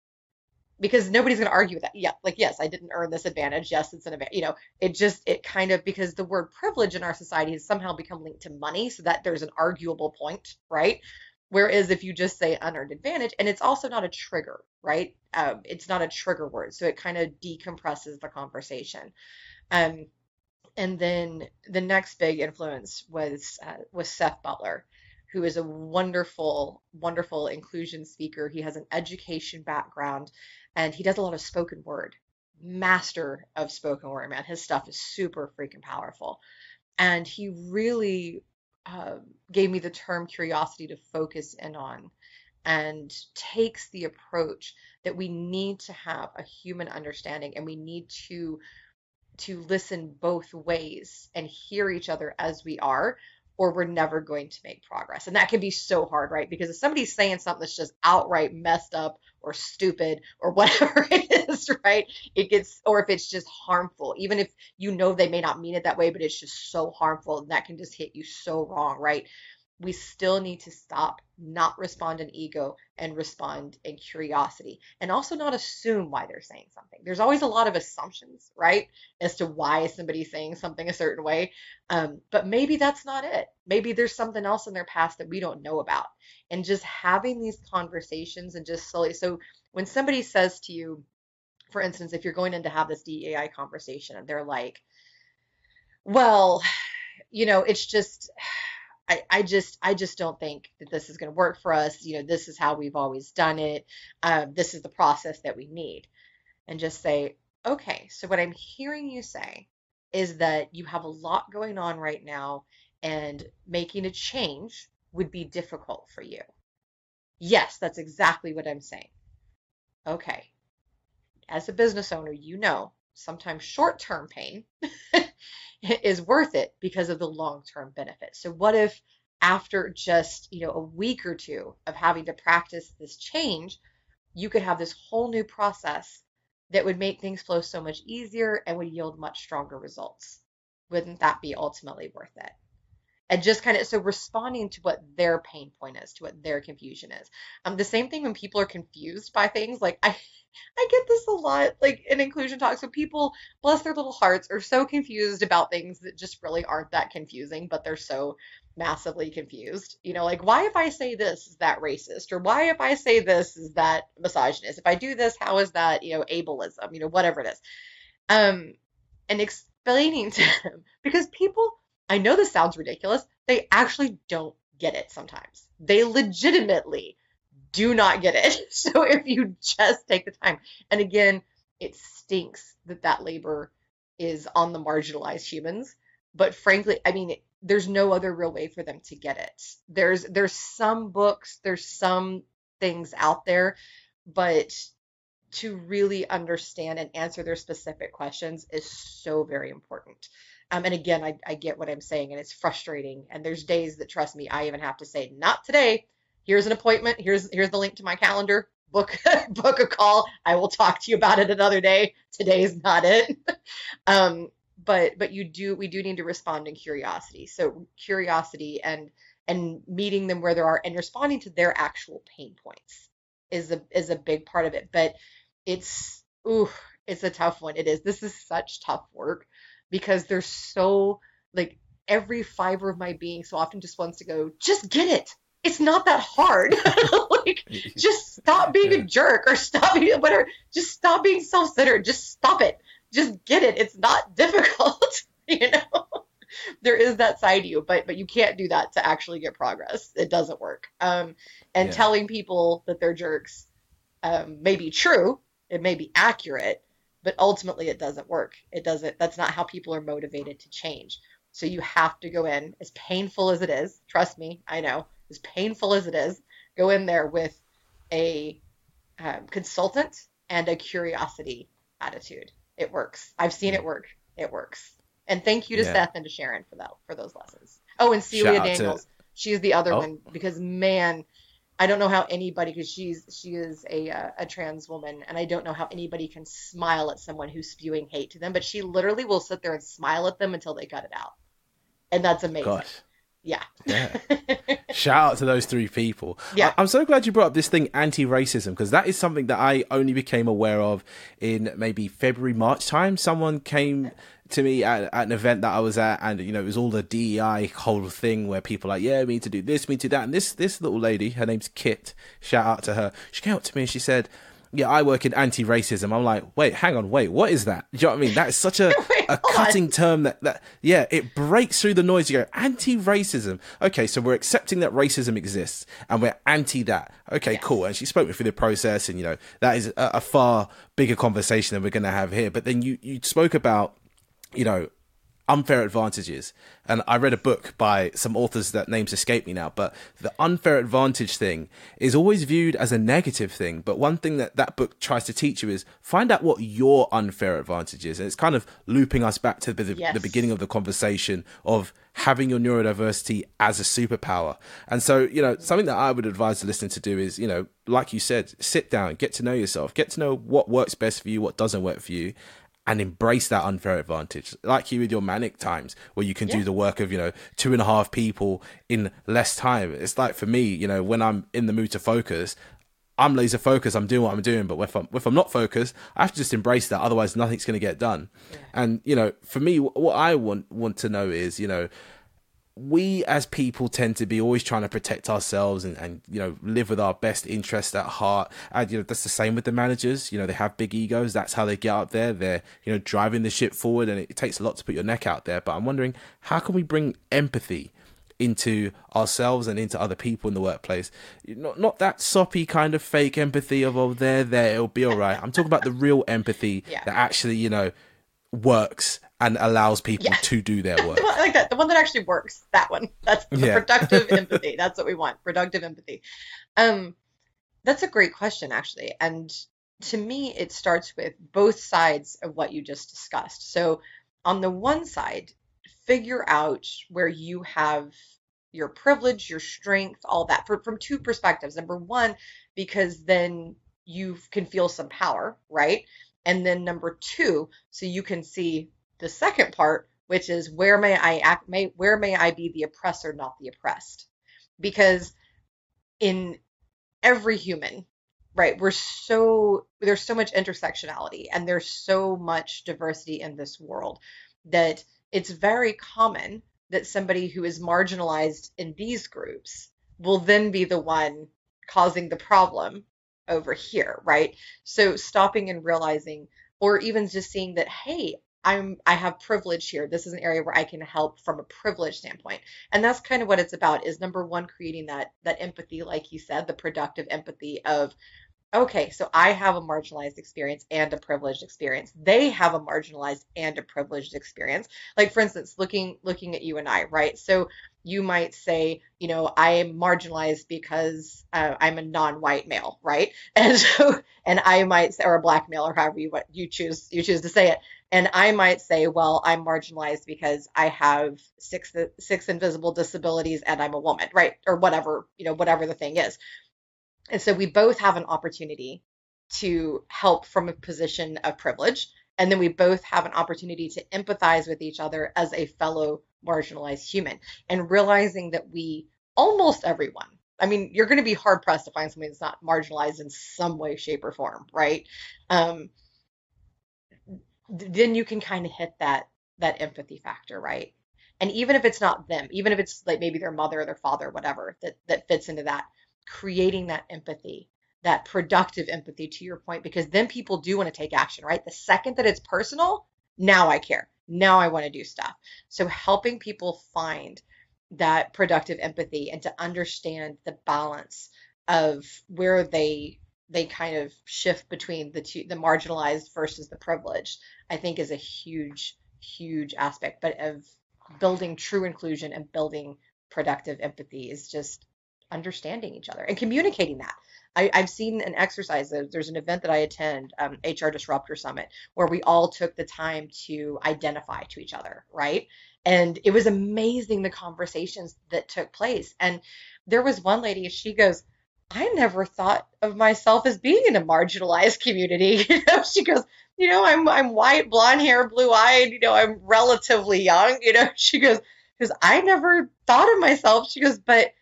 because nobody's going to argue with that. Yeah, like yes, I didn't earn this advantage. Yes, it's an advantage. You know, it just it kind of because the word privilege in our society has somehow become linked to money, so that there's an arguable point, right? Whereas if you just say unearned advantage, and it's also not a trigger, right? Um, it's not a trigger word, so it kind of decompresses the conversation. Um, and then the next big influence was uh, was Seth Butler, who is a wonderful, wonderful inclusion speaker. He has an education background, and he does a lot of spoken word. Master of spoken word, man. His stuff is super freaking powerful, and he really uh, gave me the term curiosity to focus in on and takes the approach that we need to have a human understanding and we need to to listen both ways and hear each other as we are or we're never going to make progress. And that can be so hard, right? Because if somebody's saying something that's just outright messed up or stupid or whatever it is, right? It gets, or if it's just harmful, even if you know they may not mean it that way, but it's just so harmful and that can just hit you so wrong, right? We still need to stop, not respond in ego and respond in curiosity, and also not assume why they're saying something. There's always a lot of assumptions, right, as to why somebody's saying something a certain way. Um, but maybe that's not it. Maybe there's something else in their past that we don't know about. And just having these conversations and just slowly. So when somebody says to you, for instance, if you're going in to have this DEI conversation and they're like, well, you know, it's just I, I just I just don't think that this is going to work for us. You know, this is how we've always done it. Uh, this is the process that we need, and just say, okay. So what I'm hearing you say is that you have a lot going on right now, and making a change would be difficult for you. Yes, that's exactly what I'm saying. Okay. As a business owner, you know sometimes short term pain is worth it because of the long-term benefits. So what if after just, you know, a week or two of having to practice this change, you could have this whole new process that would make things flow so much easier and would yield much stronger results. Wouldn't that be ultimately worth it? And just kind of so responding to what their pain point is, to what their confusion is. Um, the same thing when people are confused by things. Like I, I get this a lot, like in inclusion talks, so people, bless their little hearts, are so confused about things that just really aren't that confusing, but they're so massively confused. You know, like why if I say this is that racist, or why if I say this is that misogynist? If I do this, how is that you know ableism? You know, whatever it is. Um, and explaining to them because people, I know this sounds ridiculous, they actually don't get it sometimes. They legitimately do not get it. So if you just take the time, and again, it stinks that that labor is on the marginalized humans. But frankly, I mean, there's no other real way for them to get it. There's there's some books, there's some things out there, but to really understand and answer their specific questions is so very important. Um, and again, I, I get what I'm saying, and it's frustrating. And there's days that, trust me, I even have to say, not today here's an appointment. Here's here's the link to my calendar. Book book a call. I will talk to you about it another day. Today's not it. um, but but you do we do need to respond in curiosity. So curiosity and and meeting them where they are and responding to their actual pain points is a is a big part of it. But it's ooh, it's a tough one. It is. This is such tough work because there's so like every fiber of my being so often just wants to go, just get it it's not that hard. like, just stop being a jerk or stop being whatever. Just stop being self-centered. Just stop it. Just get it. It's not difficult. you know, there is that side of you, but but you can't do that to actually get progress. It doesn't work. Um, and yeah. telling people that they're jerks um, may be true. It may be accurate, but ultimately it doesn't work. It doesn't. That's not how people are motivated to change. So you have to go in, as painful as it is. Trust me, I know as painful as it is, go in there with a um, consultant and a curiosity attitude. It works. I've seen it work. It works. And thank you to yeah. Seth and to Sharon for that for those lessons. Oh, and Celia Daniels. To... She's the other oh. one because man, I don't know how anybody because she's she is a uh, a trans woman and I don't know how anybody can smile at someone who's spewing hate to them, but she literally will sit there and smile at them until they cut it out. And that's amazing. Gosh yeah. yeah. Shout out to those three people. Yeah. I- am so glad you brought up this thing, anti racism, because that is something that I only became aware of in maybe February, March time. Someone came to me at, at, an event that I was at, and you know, it was all the DEI whole thing where people like, yeah, we need to do this, we need to do that. And this, this little lady, her name's Kit, shout out to her. She came up to me and she said, yeah, I work in anti-racism. I'm like, wait, hang on, wait, what is that? Do you know what I mean? That is such a, oh Wait, a cutting term that, that, yeah, it breaks through the noise. You go, anti-racism. Okay, so we're accepting that racism exists and we're anti that. Okay, Yes. cool. And she spoke me through the process and, you know, that is a, a far bigger conversation than we're going to have here. But then you, you spoke about, you know, unfair advantages. And i read a book by some authors that names escape me now but the unfair advantage thing is always viewed as a negative thing. But one thing that that book tries to teach you is find out what your unfair advantage is. And it's kind of looping us back to the, the beginning of the conversation of having your neurodiversity as a superpower. And so you know something that i would advise the listener to do is you know like you said sit down get to know yourself get to know what works best for you what doesn't work for you and embrace that unfair advantage. Like you with your manic times where you can do the work of you know two and a half people in less time. It's like for me you know when i'm in the mood to focus i'm laser focused i'm doing what i'm doing. But if i'm if i'm not focused i have to just embrace that. Otherwise nothing's going to get done. And you know for me what i want want to know is you know we as people tend to be always trying to protect ourselves and, and you know live with our best interest at heart. And you know that's the same with the managers. You know they have big egos. That's how they get up there. They're you know driving the ship forward and it, takes a lot to put your neck out there. But i'm wondering how can we bring empathy into ourselves and into other people in the workplace? Not not that soppy kind of fake empathy of oh they're there it'll be all right. I'm talking about the real empathy Yeah. that actually you know works and allows people Yeah. to do their work I like that. The one that actually works. That one. That's the Yeah. productive empathy. That's what we want. Productive empathy. Um, that's a great question, actually. And to me, it starts with both sides of what you just discussed. So, on the one side, figure out where you have your privilege, your strength, all that for, from two perspectives. Number one, because then you can feel some power, right? And then number two, so you can see the second part, which is where may I act, may where may I be the oppressor, not the oppressed? Because in every human, right, we're so there's so much intersectionality and there's so much diversity in this world that it's very common that somebody who is marginalized in these groups will then be the one causing the problem over here, right? So stopping and realizing, or even just seeing that, hey, I'm I have privilege here. This is an area where I can help from a privilege standpoint. And that's kind of what it's about is number one, creating that that empathy, like you said, the productive empathy of okay, so I have a marginalized experience and a privileged experience. They have a marginalized and a privileged experience. Like for instance, looking looking at you and I, right? So you might say, you know, I am marginalized because uh, I'm a non-white male, right? And so, and I might say, or a black male, or however you what you choose you choose to say it. And I might say, well, I'm marginalized because I have six six invisible disabilities and I'm a woman, right? Or whatever, you know, whatever the thing is. And so we both have an opportunity to help from a position of privilege. And then we both have an opportunity to empathize with each other as a fellow marginalized human and realizing that we, almost everyone, I mean, you're going to be hard pressed to find somebody that's not marginalized in some way, shape, or form, right? Um, then you can kind of hit that that empathy factor, right? And even if it's not them, even if it's like maybe their mother or their father, or whatever, that that fits into that, creating that empathy, that productive empathy to your point, because then people do want to take action, right? The second that it's personal, now I care. Now I want to do stuff. So helping people find that productive empathy and to understand the balance of where they they kind of shift between the two the marginalized versus the privileged i think is a huge huge aspect but of building true inclusion and building productive empathy is just understanding each other and communicating that I, I've seen an exercise. there- There's an event that I attend, um, HR Disruptor Summit, where we all took the time to identify to each other, right? And it was amazing the conversations that took place. And there was one lady, she goes, I never thought of myself as being in a marginalized community. You know, she goes, you know, I'm I'm white, blonde hair, blue eyed, you know, I'm relatively young, you know. She goes, because I never thought of myself. She goes, but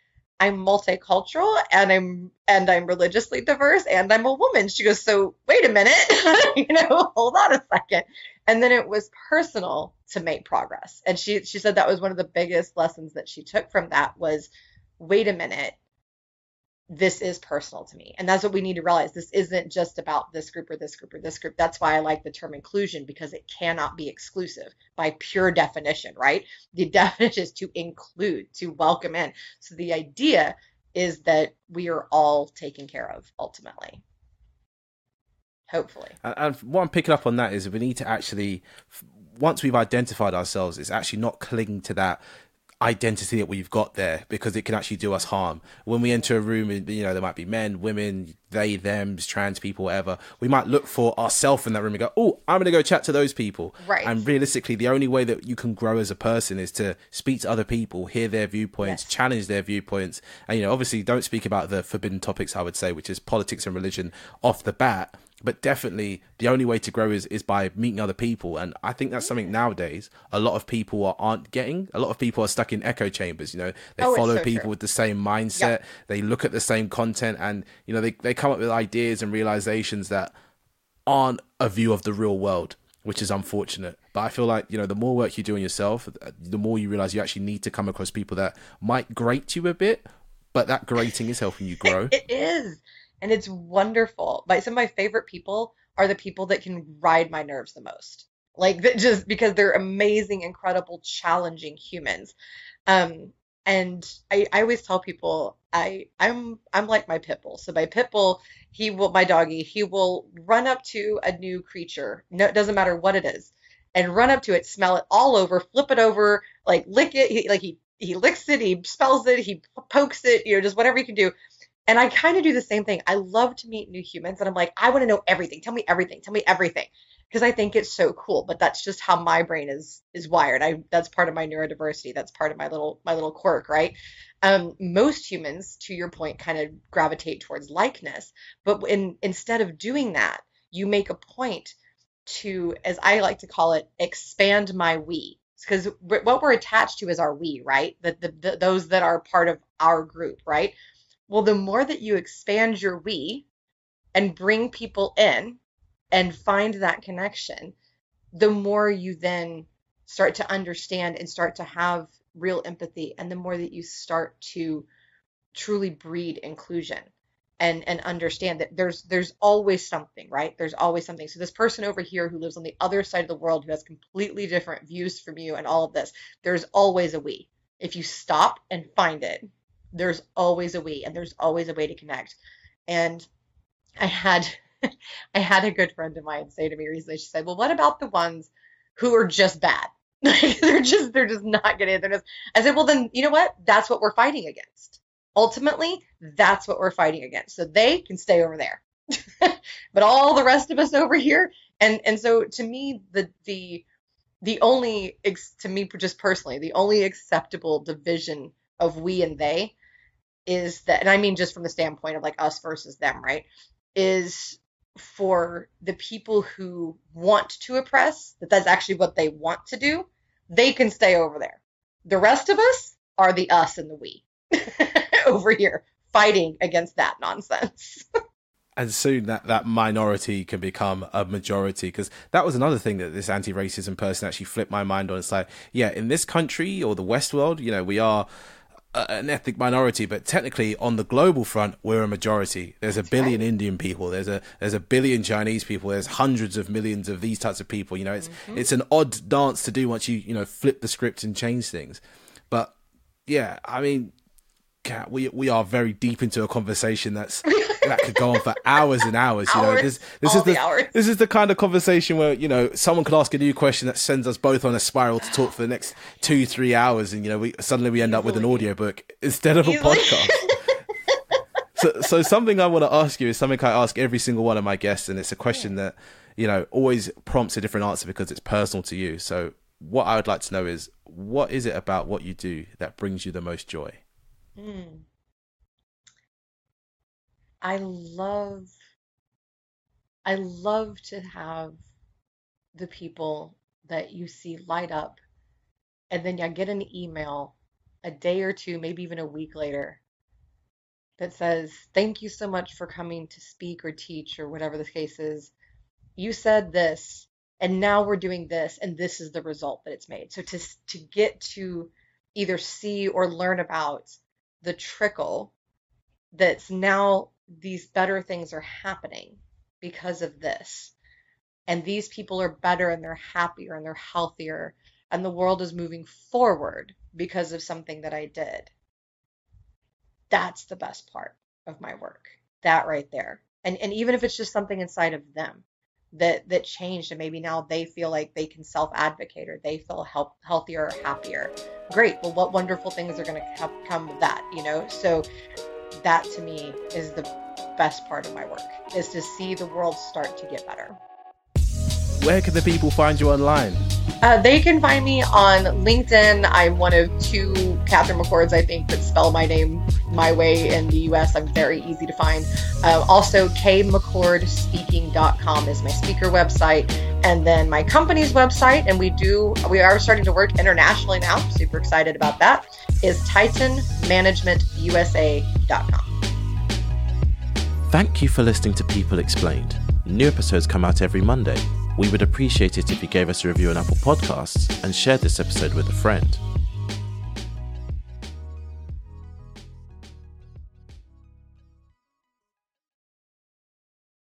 I'm multicultural and I'm and I'm religiously diverse and I'm a woman. She goes, so wait a minute, you know, hold on a second. And then it was personal to make progress. And she she said that was one of the biggest lessons that she took from that was, wait a minute, this is personal to me. And that's what we need to realize. This isn't just about this group or this group or this group. That's why I like the term inclusion because it cannot be exclusive by pure definition, right? The definition is to include, to welcome in. So the idea is that we are all taken care of ultimately. Hopefully. And what I'm picking up on that is we need to actually, once we've identified ourselves, it's actually not clinging to that identity that we've got there because it can actually do us harm. When we enter a room, you know, there might be men, women, they, them, trans people, whatever. We might look for ourselves in that room and go, oh, I'm going to go chat to those people. Right. And realistically, the only way that you can grow as a person is to speak to other people, hear their viewpoints, yes. challenge their viewpoints. And, you know, obviously don't speak about the forbidden topics, I would say, which is politics and religion off the bat but definitely the only way to grow is, is by meeting other people. And i think that's something mm. nowadays a lot of people are, aren't getting. A lot of people are stuck in echo chambers you know? They oh, follow so people true. with the same mindset. Yep. they look at the same content and you know they, they come up with ideas and realizations that aren't a view of the real world which is unfortunate. But i feel like you know the more work you do on yourself uh, the more you realize you actually need to come across people that might grate you a bit but that grating is helping you grow. it is and it's wonderful. But some of my favorite people are the people that can ride my nerves the most. Like just because they're amazing, incredible, challenging humans. Um, and I, I always tell people I I'm I'm like my pit bull. So my pit bull, he will my doggy, he will run up to a new creature. No, it doesn't matter what it is, and run up to it, smell it all over, flip it over, like lick it. He, like he he licks it, he smells it, he pokes it, you know, just whatever he can do. And I kind of do the same thing. I love to meet new humans and I'm like, I want to know everything. Tell me everything. Tell me everything. Because I think it's so cool. But that's just how my brain is is wired. I that's part of my neurodiversity. That's part of my little my little quirk, right? Um, most humans, to your point, kind of gravitate towards likeness. But in instead of doing that, you make a point to, as I like to call it, expand my we because what we're attached to is our we, right? The, the, the, those that are part of our group, right? Well, the more that you expand your we and bring people in and find that connection, the more you then start to understand and start to have real empathy and the more that you start to truly breed inclusion and and understand that there's there's always something right? There's always something. So this person over here who lives on the other side of the world who has completely different views from you and all of this there's always a we. If you stop and find it there's always a we and there's always a way to connect. And I had I had a good friend of mine say to me recently, she said, Well, what about the ones who are just bad? they're just they're just not getting it. Just I said, Well then you know what? That's what we're fighting against. Ultimately, that's what we're fighting against. So they can stay over there. but all the rest of us over here and and so to me the the the only to me just personally the only acceptable division of we and they is that, and I mean just from the standpoint of like us versus them, right? Is for the people who want to oppress, that that's actually what they want to do, they can stay over there. The rest of us are the us and the we over here fighting against that nonsense. and soon that, that minority can become a majority because that was another thing that this anti-racism person actually flipped my mind on it's like yeah in this country or the west world you know we are an ethnic minority, but technically on the global front, we're a majority. There's a billion Indian people. There's a there's a billion Chinese people. There's hundreds of millions of these types of people. You know, it's mm-hmm. it's an odd dance to do once you you know flip the script and change things. But yeah, I mean, Kat, we we are very deep into a conversation that's that could go on for hours and hours. You hours, know, this this is the, the this is the kind of conversation where you know someone could ask a new question that sends us both on a spiral to talk for the next two three hours, and you know we suddenly we end Easily. up with an audiobook instead of a podcast. so, so something I want to ask you is something I ask every single one of my guests, and it's a question that you know always prompts a different answer because it's personal to you. So, what I would like to know is, what is it about what you do that brings you the most joy? Mm. I love I love to have the people that you see light up and then you get an email a day or two, maybe even a week later that says, Thank you so much for coming to speak or teach or whatever the case is. You said this, and now we're doing this, and this is the result that it's made. So to, to get to either see or learn about the trickle that's now these better things are happening because of this. And these people are better and they're happier and they're healthier and the world is moving forward because of something that I did. That's the best part of my work. That right there. And and even if it's just something inside of them that that changed and maybe now they feel like they can self-advocate or they feel help, healthier or happier. Great. Well, what wonderful things are going to come with that, you know? So that to me is the best part of my work is to see the world start to get better. Where can the people find you online? Uh, they can find me on LinkedIn. I'm one of two Katherine McCords, I think, that spell my name my way in the US. I'm very easy to find. Uh, also, kmccordspeaking.com is my speaker website. And then my company's website, and we do, we are starting to work internationally now. Super excited about that, is titanmanagementusa.com. Thank you for listening to People Explained. New episodes come out every Monday. We would appreciate it if you gave us a review on Apple Podcasts and shared this episode with a friend.